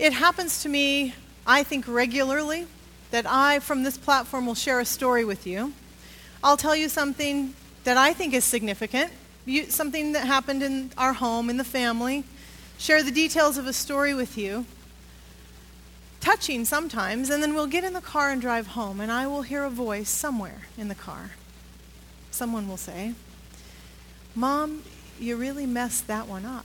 It happens to me, I think, regularly that I, from this platform, will share a story with you. I'll tell you something that I think is significant, you, something that happened in our home, in the family, share the details of a story with you, touching sometimes, and then we'll get in the car and drive home, and I will hear a voice somewhere in the car. Someone will say, Mom, you really messed that one up.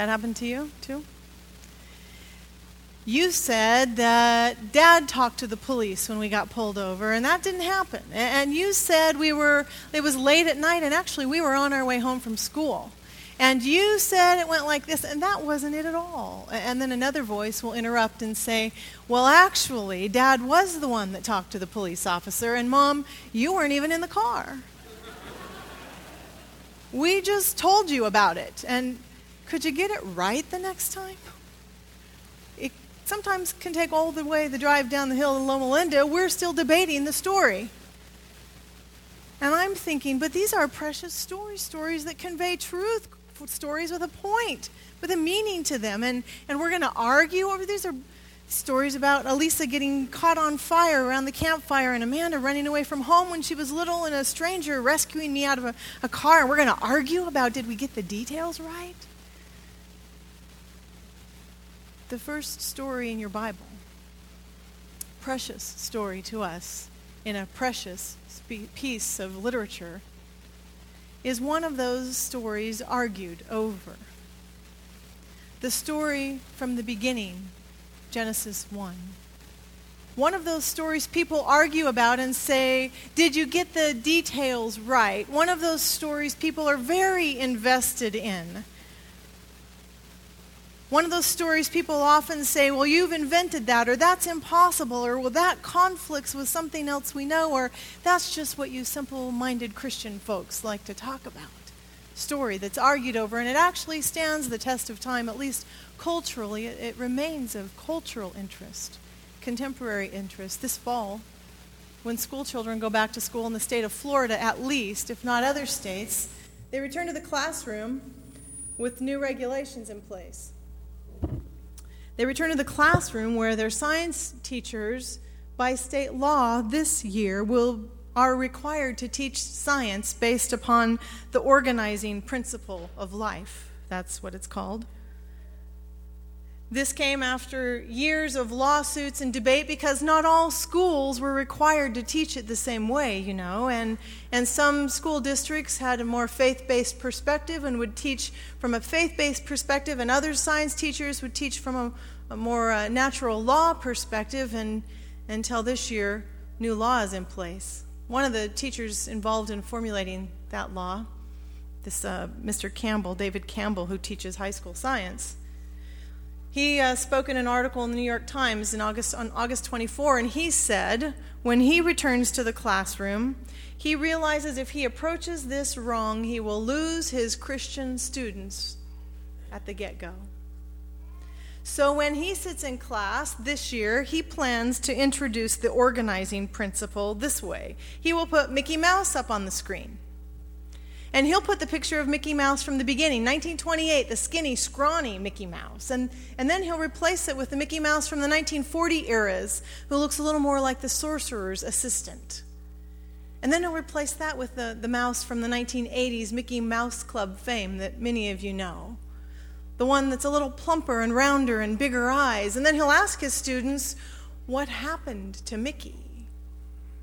That happened to you, too? You said that dad talked to the police when we got pulled over, and that didn't happen. And you said we were, it was late at night, and actually we were on our way home from school. And you said it went like this, and that wasn't it at all. And then another voice will interrupt and say, Well, actually, dad was the one that talked to the police officer, and mom, you weren't even in the car. we just told you about it. And could you get it right the next time? It sometimes can take all the way the drive down the hill to Loma Linda. We're still debating the story. And I'm thinking, but these are precious stories, stories that convey truth, stories with a point, with a meaning to them. And, and we're going to argue over these are stories about Elisa getting caught on fire around the campfire and Amanda running away from home when she was little and a stranger rescuing me out of a, a car. And we're going to argue about did we get the details right? The first story in your Bible, precious story to us in a precious piece of literature, is one of those stories argued over. The story from the beginning, Genesis 1. One of those stories people argue about and say, Did you get the details right? One of those stories people are very invested in. One of those stories people often say, well, you've invented that, or that's impossible, or well, that conflicts with something else we know, or that's just what you simple minded Christian folks like to talk about. Story that's argued over, and it actually stands the test of time, at least culturally. It, it remains of cultural interest, contemporary interest. This fall, when school children go back to school in the state of Florida, at least, if not other states, they return to the classroom with new regulations in place. They return to the classroom where their science teachers, by state law this year, will, are required to teach science based upon the organizing principle of life. That's what it's called. This came after years of lawsuits and debate because not all schools were required to teach it the same way, you know, and, and some school districts had a more faith based perspective and would teach from a faith based perspective, and other science teachers would teach from a, a more uh, natural law perspective, and until this year, new law is in place. One of the teachers involved in formulating that law, this uh, Mr. Campbell, David Campbell, who teaches high school science, he uh, spoke in an article in the New York Times in August, on August 24, and he said, when he returns to the classroom, he realizes if he approaches this wrong, he will lose his Christian students at the get go. So when he sits in class this year, he plans to introduce the organizing principle this way. He will put Mickey Mouse up on the screen. And he'll put the picture of Mickey Mouse from the beginning, 1928, the skinny, scrawny Mickey Mouse. And, and then he'll replace it with the Mickey Mouse from the 1940 eras, who looks a little more like the sorcerer's assistant. And then he'll replace that with the, the mouse from the 1980s Mickey Mouse Club fame that many of you know. The one that's a little plumper and rounder and bigger eyes. And then he'll ask his students, What happened to Mickey?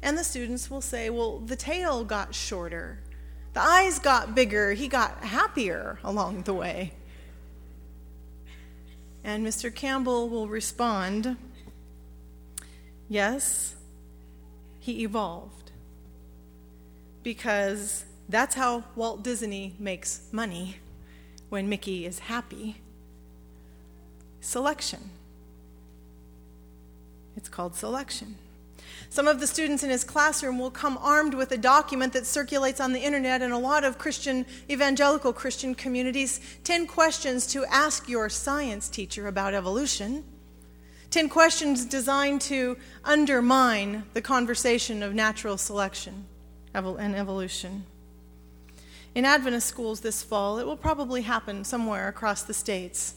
And the students will say, Well, the tail got shorter. The eyes got bigger. He got happier along the way. And Mr. Campbell will respond Yes, he evolved. Because that's how Walt Disney makes money when Mickey is happy. Selection. It's called selection. Some of the students in his classroom will come armed with a document that circulates on the internet in a lot of Christian, evangelical Christian communities 10 questions to ask your science teacher about evolution. 10 questions designed to undermine the conversation of natural selection and evolution. In Adventist schools this fall, it will probably happen somewhere across the states.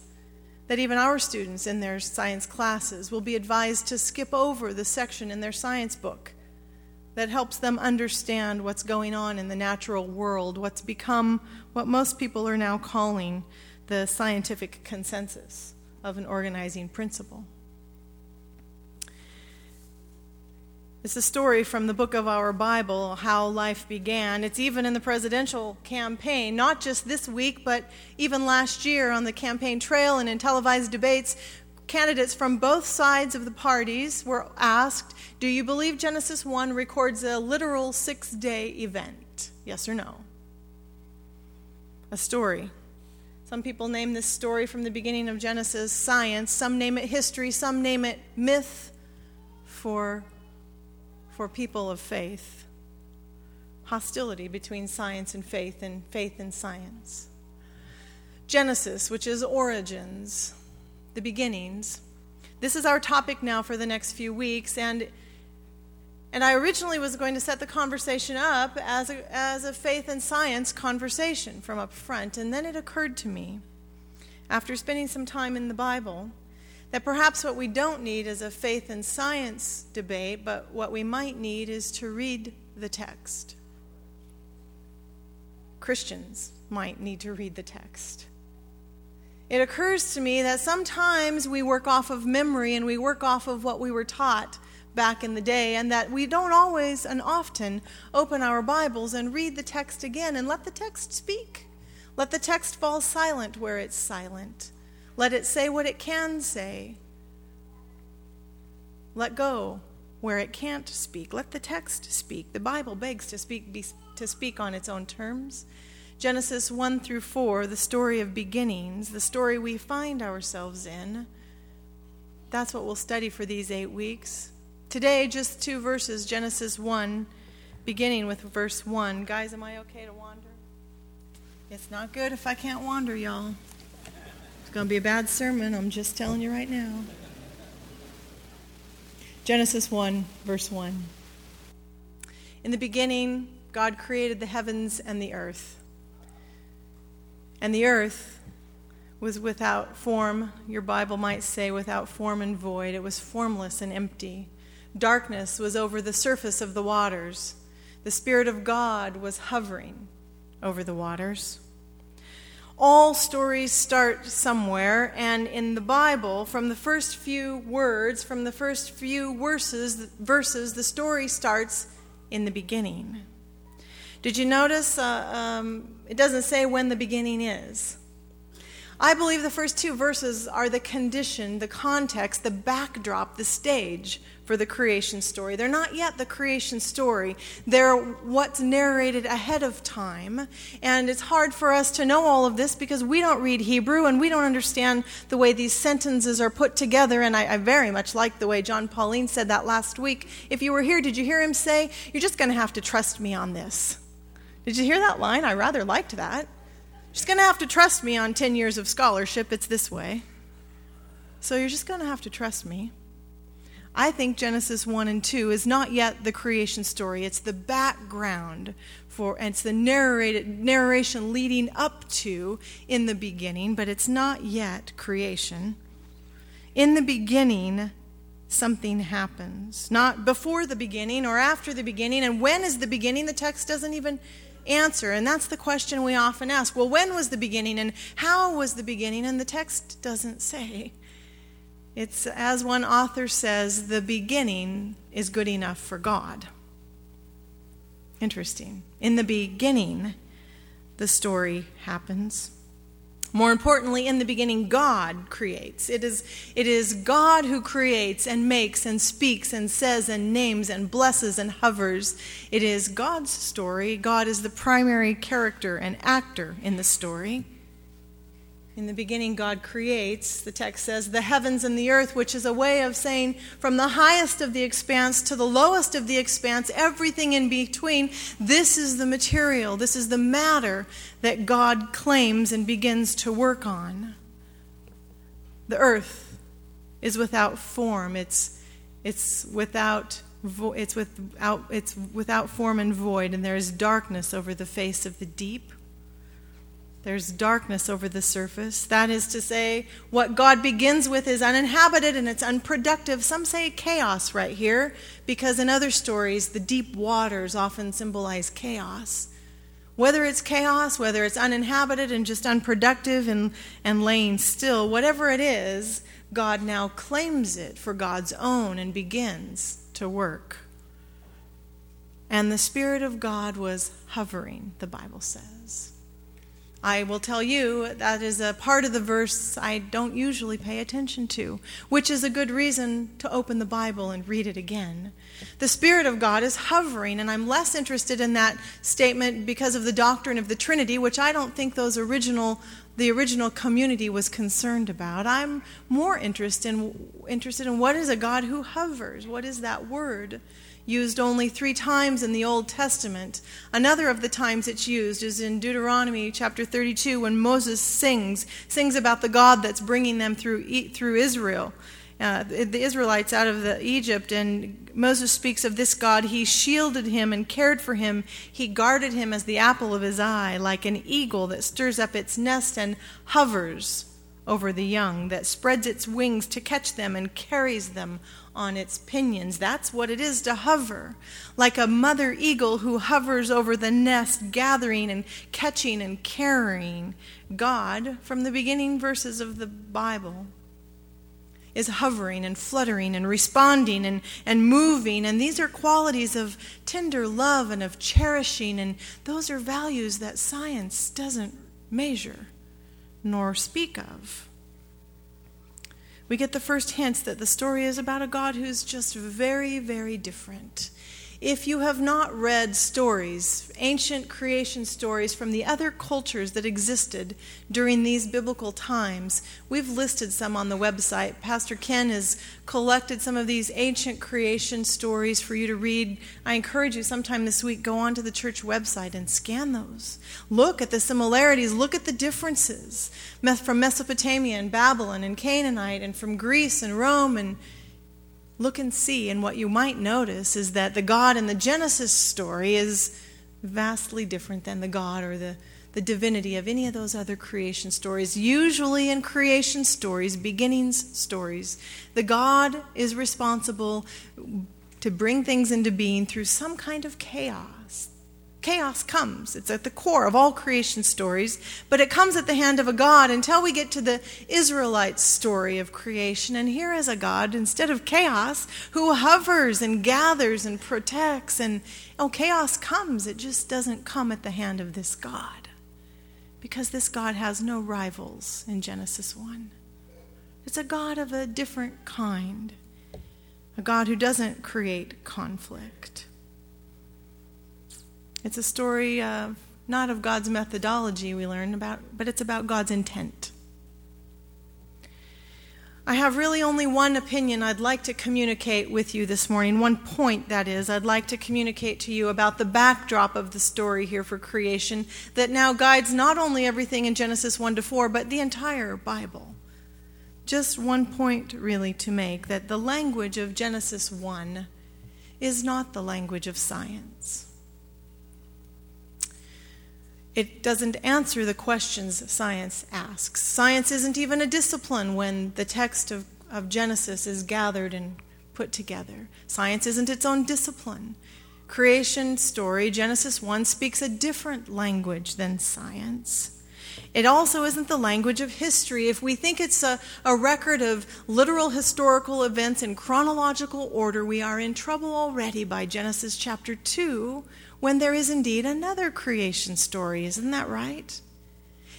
That even our students in their science classes will be advised to skip over the section in their science book that helps them understand what's going on in the natural world, what's become what most people are now calling the scientific consensus of an organizing principle. It's a story from the book of our Bible, how life began. It's even in the presidential campaign, not just this week, but even last year on the campaign trail and in televised debates. Candidates from both sides of the parties were asked Do you believe Genesis 1 records a literal six day event? Yes or no? A story. Some people name this story from the beginning of Genesis science, some name it history, some name it myth for, for people of faith. Hostility between science and faith, and faith and science. Genesis, which is origins, the beginnings. This is our topic now for the next few weeks, and and I originally was going to set the conversation up as a, as a faith and science conversation from up front. And then it occurred to me, after spending some time in the Bible, that perhaps what we don't need is a faith and science debate, but what we might need is to read the text. Christians might need to read the text it occurs to me that sometimes we work off of memory and we work off of what we were taught back in the day, and that we don't always and often open our Bibles and read the text again and let the text speak. Let the text fall silent where it's silent. Let it say what it can say. Let go where it can't speak. Let the text speak. The Bible begs to speak, be, to speak on its own terms. Genesis 1 through 4, the story of beginnings, the story we find ourselves in. That's what we'll study for these eight weeks. Today, just two verses Genesis 1, beginning with verse 1. Guys, am I okay to wander? It's not good if I can't wander, y'all. It's going to be a bad sermon, I'm just telling you right now. Genesis 1, verse 1. In the beginning, God created the heavens and the earth. And the earth was without form, your Bible might say, without form and void. It was formless and empty. Darkness was over the surface of the waters. The Spirit of God was hovering over the waters. All stories start somewhere, and in the Bible, from the first few words, from the first few verses, verses the story starts in the beginning. Did you notice? Uh, um, it doesn't say when the beginning is. I believe the first two verses are the condition, the context, the backdrop, the stage for the creation story. They're not yet the creation story, they're what's narrated ahead of time. And it's hard for us to know all of this because we don't read Hebrew and we don't understand the way these sentences are put together. And I, I very much like the way Jon Paulien said that last week. If you were here, did you hear him say, You're just going to have to trust me on this? Did you hear that line? I rather liked that. She's going to have to trust me on 10 years of scholarship. It's this way. So you're just going to have to trust me. I think Genesis 1 and 2 is not yet the creation story. It's the background for, and it's the narrated, narration leading up to in the beginning, but it's not yet creation. In the beginning, something happens. Not before the beginning or after the beginning. And when is the beginning? The text doesn't even answer. And that's the question we often ask. Well, when was the beginning and how was the beginning? And the text doesn't say. It's, as one author says, the beginning is good enough for God. Interesting. In the beginning, the story happens. More importantly, in the beginning, God creates. It is, it is God who creates and makes and speaks and says and names and blesses and hovers. It is God's story. God is the primary character and actor in the story. In the beginning, God creates, the text says, the heavens and the earth, which is a way of saying from the highest of the expanse to the lowest of the expanse, everything in between. This is the material, this is the matter that God claims and begins to work on. The earth is without form, it's, it's without. it's without, it's without form and void, and there is darkness over the face of the deep. There's darkness over the surface. That is to say, what God begins with is uninhabited and it's unproductive. Some say chaos right here, because in other stories, the deep waters often symbolize chaos. Whether it's chaos, whether it's uninhabited and just unproductive and, and laying still, whatever it is, God now claims it for God's own and begins to work. And the Spirit of God was hovering, the Bible says. I will tell you that is a part of the verse I don't usually pay attention to, which is a good reason to open the Bible and read it again. The Spirit of God is hovering, and I'm less interested in that statement because of the doctrine of the Trinity, which I don't think those original the original community was concerned about. I'm more interested in, interested in what is a God who hovers? What is that word? Used only three times in the Old Testament. Another of the times it's used is in Deuteronomy chapter 32 when Moses sings, sings about the God that's bringing them through, through Israel. Uh, the Israelites out of the Egypt, and Moses speaks of this God. He shielded him and cared for him. He guarded him as the apple of his eye, like an eagle that stirs up its nest and hovers over the young, that spreads its wings to catch them and carries them on its pinions. That's what it is to hover, like a mother eagle who hovers over the nest, gathering and catching and carrying. God, from the beginning verses of the Bible, is hovering and fluttering and responding and, and moving. And these are qualities of tender love and of cherishing. And those are values that science doesn't measure nor speak of we get the first hints that the story is about a God who's just very, very different. If you have not read stories, ancient creation stories from the other cultures that existed during these biblical times, we've listed some on the website. Pastor Ken has collected some of these ancient creation stories for you to read. I encourage you sometime this week go onto the church website and scan those. Look at the similarities, look at the differences from Mesopotamia and Babylon and Canaanite and from Greece and Rome and look and see. And what you might notice is that the God in the Genesis story is vastly different than the God or the, the divinity of any of those other creation stories. Usually, in creation stories, beginnings stories, the God is responsible to bring things into being through some kind of chaos Chaos comes. It's at the core of all creation stories, but it comes at the hand of a God until we get to the Israelites' story of creation. And here is a God, instead of chaos, who hovers and gathers and protects. And oh, chaos comes. It just doesn't come at the hand of this God. Because this God has no rivals in Genesis 1. It's a God of a different kind, a God who doesn't create conflict. It's a story of not of God's methodology we learn about, but it's about God's intent. I have really only one opinion I'd like to communicate with you this morning, one point that is, I'd like to communicate to you about the backdrop of the story here for creation that now guides not only everything in Genesis 1 to 4, but the entire Bible. Just one point really to make that the language of Genesis 1 is not the language of science. It doesn't answer the questions science asks. Science isn't even a discipline when the text of, of Genesis is gathered and put together. Science isn't its own discipline. Creation story, Genesis 1, speaks a different language than science. It also isn't the language of history. If we think it's a, a record of literal historical events in chronological order, we are in trouble already by Genesis chapter 2, when there is indeed another creation story. Isn't that right?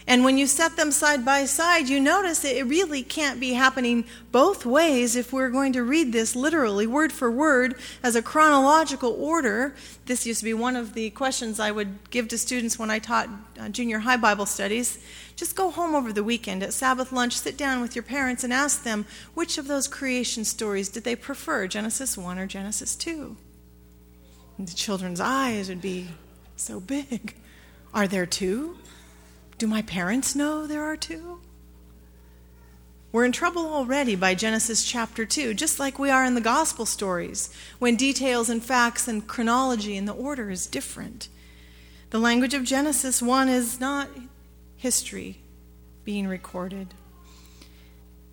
And when you set them side by side, you notice that it really can't be happening both ways if we're going to read this literally, word for word, as a chronological order. This used to be one of the questions I would give to students when I taught uh, junior high Bible studies. Just go home over the weekend at Sabbath lunch, sit down with your parents, and ask them which of those creation stories did they prefer, Genesis 1 or Genesis 2? The children's eyes would be so big. Are there two? Do my parents know there are two? We're in trouble already by Genesis chapter 2, just like we are in the gospel stories, when details and facts and chronology and the order is different. The language of Genesis 1 is not history being recorded.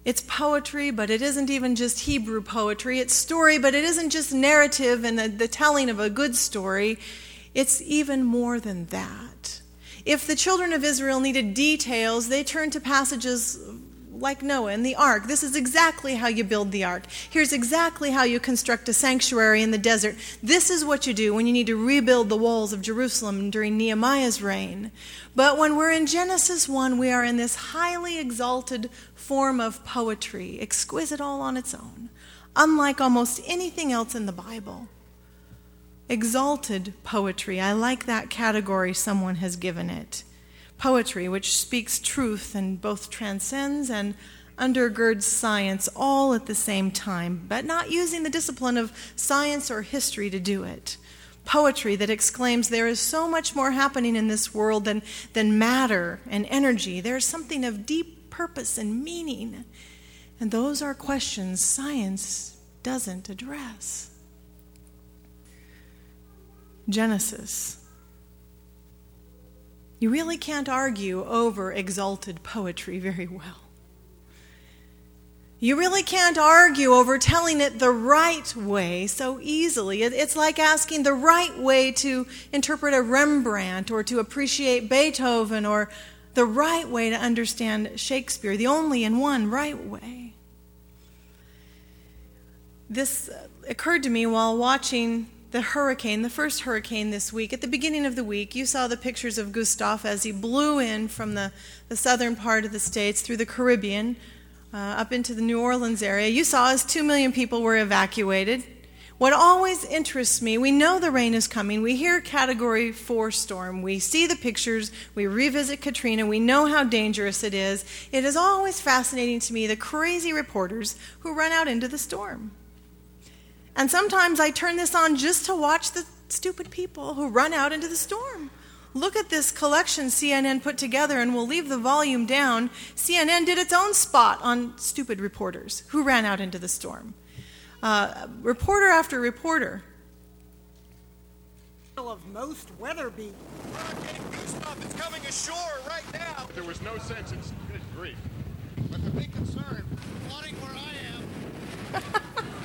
It's poetry, but it isn't even just Hebrew poetry. It's story, but it isn't just narrative and the, the telling of a good story. It's even more than that. If the children of Israel needed details, they turned to passages like Noah and the ark. This is exactly how you build the ark. Here's exactly how you construct a sanctuary in the desert. This is what you do when you need to rebuild the walls of Jerusalem during Nehemiah's reign. But when we're in Genesis 1, we are in this highly exalted form of poetry, exquisite all on its own, unlike almost anything else in the Bible. Exalted poetry. I like that category someone has given it poetry, which speaks truth and both transcends and undergirds science all at the same time, but not using the discipline of science or history to do it. Poetry that exclaims, There is so much more happening in this world than, than matter and energy. There is something of deep purpose and meaning. And those are questions science doesn't address. Genesis you really can't argue over exalted poetry very well. You really can't argue over telling it the right way so easily. It's like asking the right way to interpret a Rembrandt or to appreciate Beethoven or the right way to understand Shakespeare, the only and one right way. This occurred to me while watching the hurricane, the first hurricane this week, at the beginning of the week, you saw the pictures of Gustav as he blew in from the, the southern part of the States through the Caribbean uh, up into the New Orleans area. You saw as two million people were evacuated. What always interests me, we know the rain is coming. We hear category four storm. We see the pictures. We revisit Katrina. We know how dangerous it is. It is always fascinating to me the crazy reporters who run out into the storm. And sometimes I turn this on just to watch the stupid people who run out into the storm. Look at this collection CNN put together, and we'll leave the volume down. CNN did its own spot on stupid reporters who ran out into the storm. Uh, reporter after reporter. Of most weather beat. Hurricane Gustav is coming ashore right now. There was no sense in good grief. But the big concern, flooding where I am.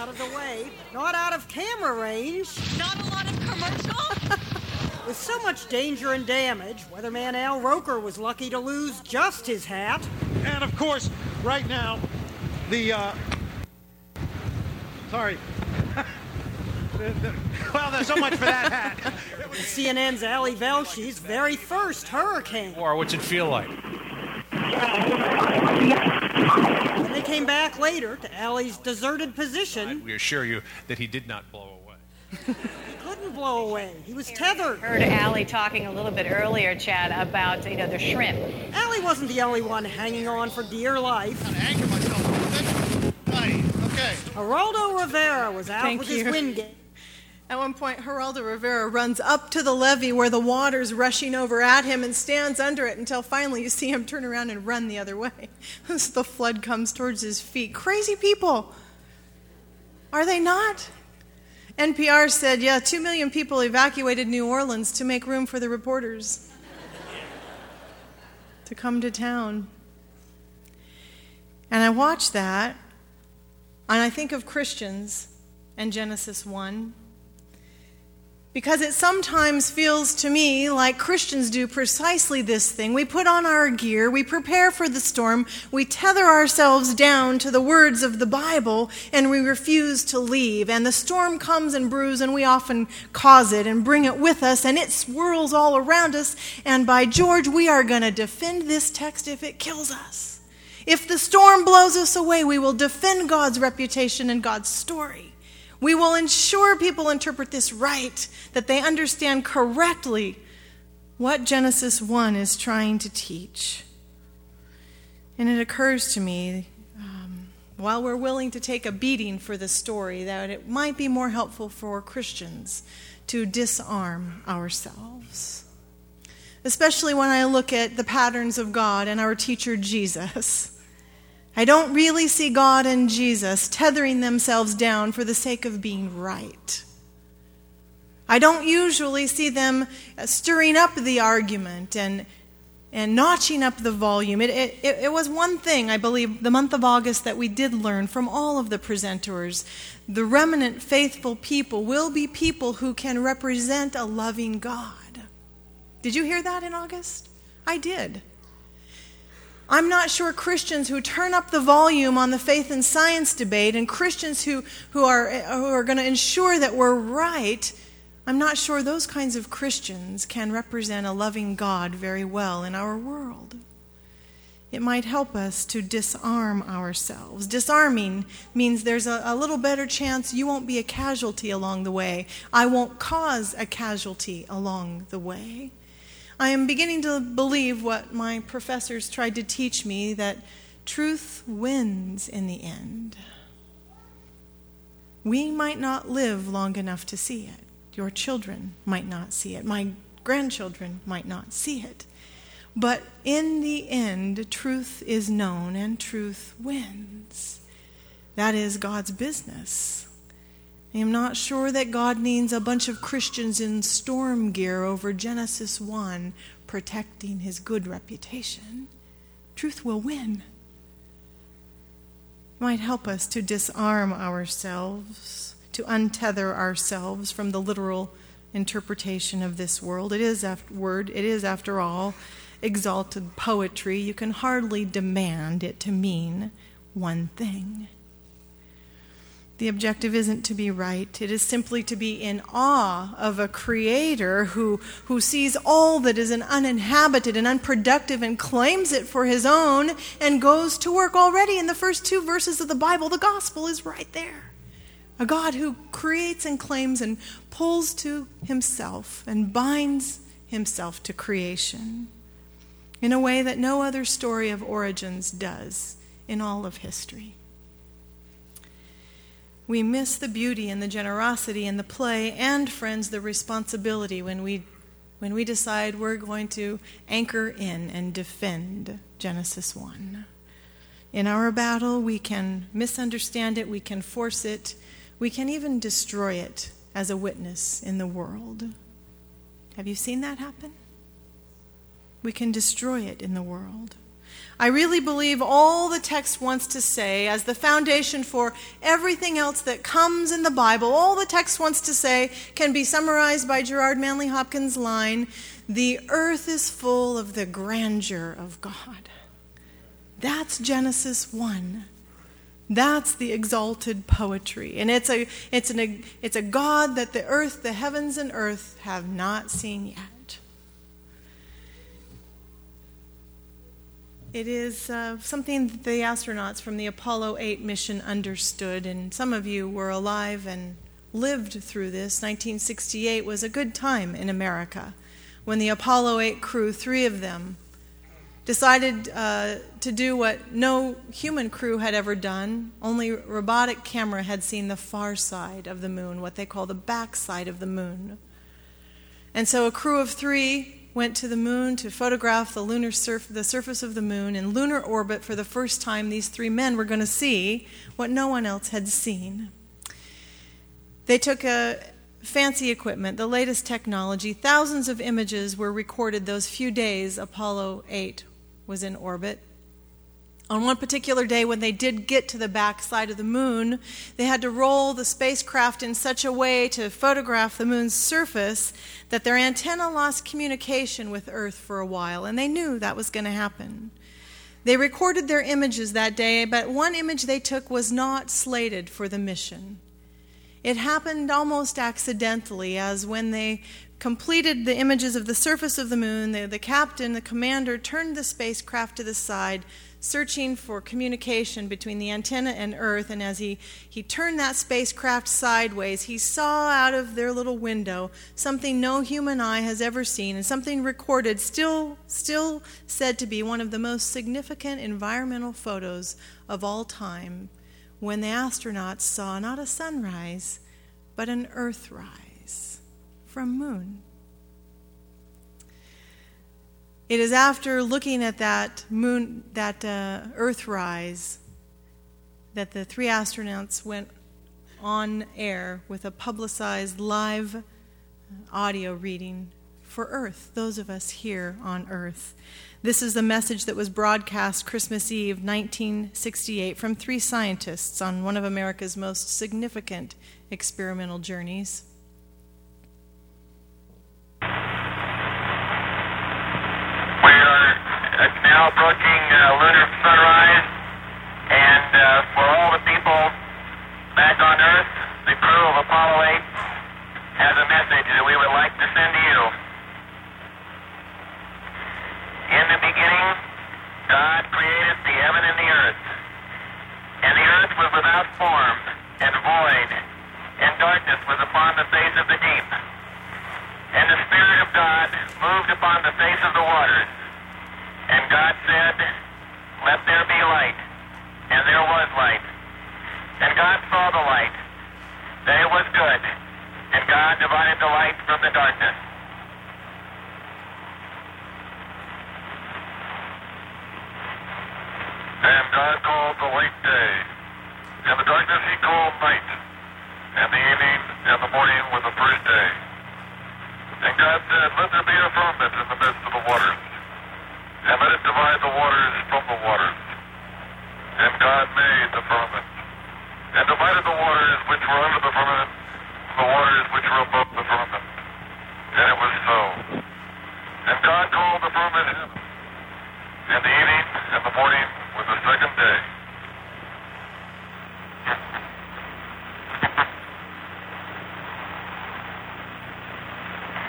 out of the way, not out of camera range. Not a lot of commercial? With so much danger and damage, weatherman Al Roker was lucky to lose just his hat. And of course, right now, the, uh, sorry. well, there's so much for that hat. CNN's Ali Velshi's very first hurricane. Or what's it feel like? And they came back later to Ali's deserted position. We assure you that he did not blow away. he couldn't blow away. He was tethered. Heard Ali talking a little bit earlier, Chad, about you know the shrimp. Ali wasn't the only one hanging on for dear life. I'm anchor myself. Okay. Geraldo Rivera was out Thank with you. his Wingate. At one point, Geraldo Rivera runs up to the levee where the water's rushing over at him and stands under it until finally you see him turn around and run the other way as the flood comes towards his feet. Crazy people. Are they not? NPR said, yeah, two million people evacuated New Orleans to make room for the reporters to come to town. And I watch that, and I think of Christians and Genesis 1 because it sometimes feels to me like Christians do precisely this thing. We put on our gear, we prepare for the storm, we tether ourselves down to the words of the Bible, and we refuse to leave. And the storm comes and brews, and we often cause it and bring it with us, and it swirls all around us. And by George, we are going to defend this text if it kills us. If the storm blows us away, we will defend God's reputation and God's story. We will ensure people interpret this right, that they understand correctly what Genesis 1 is trying to teach. And it occurs to me, um, while we're willing to take a beating for the story, that it might be more helpful for Christians to disarm ourselves. Especially when I look at the patterns of God and our teacher Jesus. I don't really see God and Jesus tethering themselves down for the sake of being right. I don't usually see them uh, stirring up the argument and, and notching up the volume. It, it, it was one thing, I believe, the month of August that we did learn from all of the presenters. The remnant faithful people will be people who can represent a loving God. Did you hear that in August? I did. I'm not sure Christians who turn up the volume on the faith and science debate and Christians who, who are, who are going to ensure that we're right, I'm not sure those kinds of Christians can represent a loving God very well in our world. It might help us to disarm ourselves. Disarming means there's a, a, little better chance you won't be a casualty along the way. I won't cause a casualty along the way. I am beginning to believe what my professors tried to teach me that truth wins in the end. We might not live long enough to see it. Your children might not see it. My grandchildren might not see it. But in the end, truth is known and truth wins. That is God's business. I am not sure that God needs a bunch of Christians in storm gear over Genesis 1 protecting his good reputation. Truth will win. It might help us to disarm ourselves, to untether ourselves from the literal interpretation of this world. It is after, word, it is after all exalted poetry. You can hardly demand it to mean one thing. The objective isn't to be right. It is simply to be in awe of a creator who, who sees all that is an uninhabited and unproductive and claims it for his own and goes to work already in the first two verses of the Bible. The gospel is right there. A God who creates and claims and pulls to himself and binds himself to creation in a way that no other story of origins does in all of history we miss the beauty and the generosity and the play and, friends, the responsibility when we, when we decide we're going to anchor in and defend Genesis 1. In our battle, we can misunderstand it, we can force it, we can even destroy it as a witness in the world. Have you seen that happen? We can destroy it in the world. I really believe all the text wants to say, as the foundation for everything else that comes in the Bible, all the text wants to say can be summarized by Gerard Manley Hopkins' line The earth is full of the grandeur of God. That's Genesis 1. That's the exalted poetry. And it's a, it's, an, it's a God that the earth, the heavens and earth have not seen yet. It is uh, something that the astronauts from the Apollo 8 mission understood, and some of you were alive and lived through this. 1968 was a good time in America when the Apollo 8 crew, three of them, decided uh, to do what no human crew had ever done. Only robotic camera had seen the far side of the moon, what they call the backside of the moon. And so a crew of three went to the moon to photograph the lunar surf- the surface of the moon in lunar orbit for the first time these three men were going to see what no one else had seen. They took a fancy equipment the latest technology. Thousands of images were recorded those few days apollo 8 was in orbit on one particular day, when they did get to the back side of the moon, they had to roll the spacecraft in such a way to photograph the moon's surface that their antenna lost communication with Earth for a while, and they knew that was going to happen. They recorded their images that day, but one image they took was not slated for the mission. It happened almost accidentally, as when they completed the images of the surface of the moon, the, the captain, the commander, turned the spacecraft to the side searching for communication between the antenna and Earth. And as he, he turned that spacecraft sideways, he saw out of their little window something no human eye has ever seen, and something recorded, still, still said to be one of the most significant environmental photos of all time, when the astronauts saw not a sunrise, but an Earthrise from moon. It is after looking at that moon, that uh, that the three astronauts went on air with a publicized live audio reading for Earth, those of us here on Earth. This is the message that was broadcast Christmas Eve 1968 from three scientists on one of America's most significant experimental journeys. We are uh, now approaching uh, lunar sunrise, and uh, for all the people back on Earth, the crew of Apollo 8 has a message that we would like to send to you. In the beginning, God created the heaven and the earth. And the earth was without form and void, and darkness was upon the face of the deep. And the Spirit of God moved upon the face of the waters. And God said, Let there be light. And there was light. And God saw the light, that it was good. And God divided the light from the darkness. And God called the light day, and the darkness he called night, and the evening and the morning were the first day. And God said, Let there be a firmament in the midst of the waters, and let it divide the waters from the waters. And God made the firmament, and divided the waters which were under the firmament from the waters which were above the firmament. And it was so. And God called the firmament heaven, and the evening and the morning was the second day.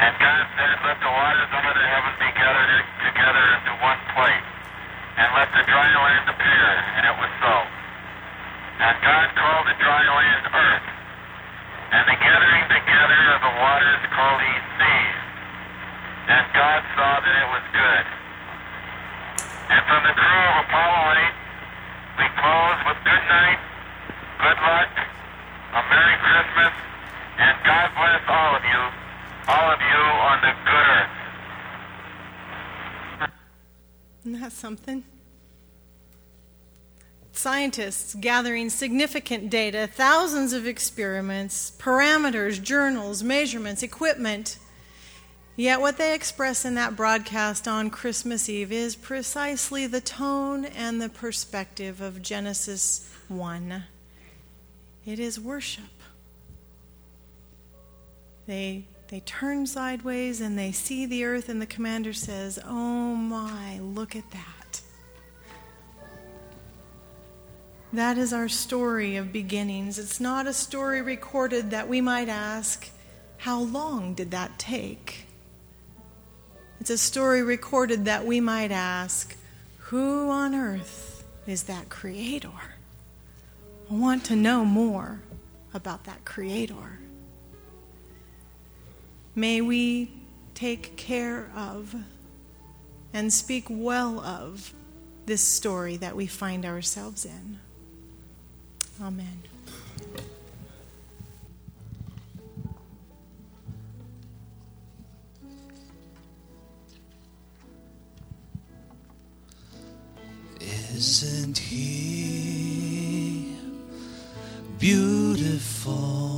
And God said, Let the waters under the heaven be gathered together into one place, and let the dry land appear. And it was so. And God called the dry land earth, and the gathering together of the waters called he seas. And God saw that it was good. And from the crew of Apollo 8, we close with good night, good luck, a Merry Christmas, and God bless all of you, all of you on the good earth. Isn't that something? Scientists gathering significant data, thousands of experiments, parameters, journals, measurements, equipment. Yet, what they express in that broadcast on Christmas Eve is precisely the tone and the perspective of Genesis 1. It is worship. They, they turn sideways and they see the earth, and the commander says, Oh my, look at that. That is our story of beginnings. It's not a story recorded that we might ask, How long did that take? It's a story recorded that we might ask, Who on earth is that creator? I want to know more about that creator. May we take care of and speak well of this story that we find ourselves in. Amen. Isn't he beautiful?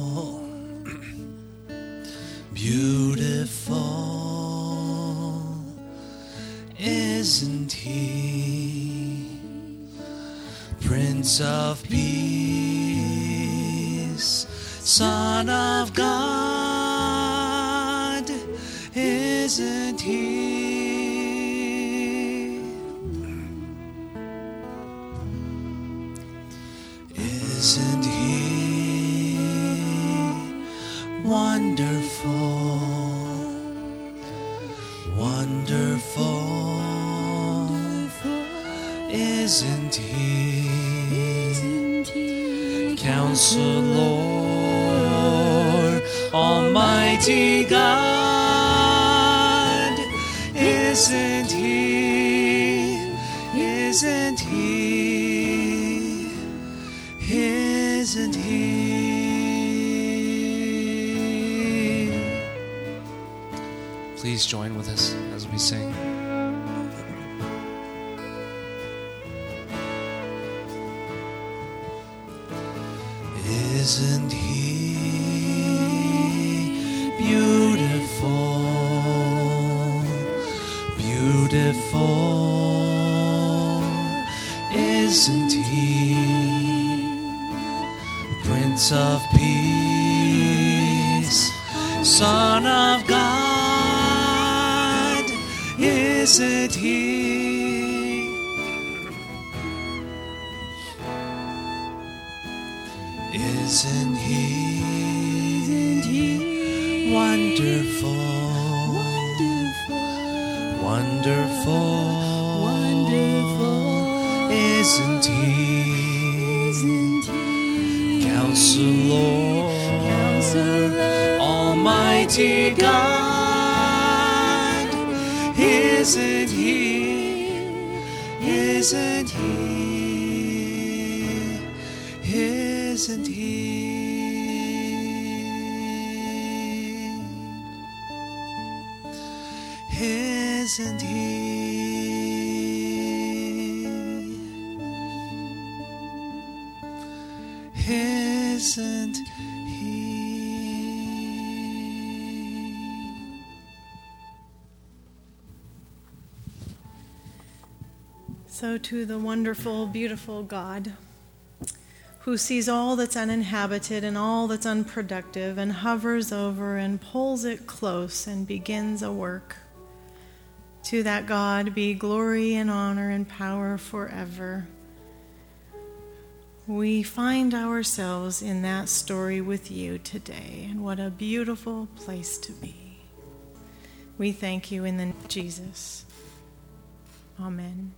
Beautiful, isn't he? Prince of Peace, Son of God, isn't he? Counselor, Almighty God, Isn't he beautiful? Beautiful, isn't he? Prince of Peace, Son of God, isn't he? Isn't he? Counselor, Counselor, Almighty God, isn't he? Isn't he? Isn't he? Isn't he? Isn't he? So, to the wonderful, beautiful God who sees all that's uninhabited and all that's unproductive and hovers over and pulls it close and begins a work. To that God be glory and honor and power forever. We find ourselves in that story with you today, and what a beautiful place to be. We thank you in the name of Jesus. Amen.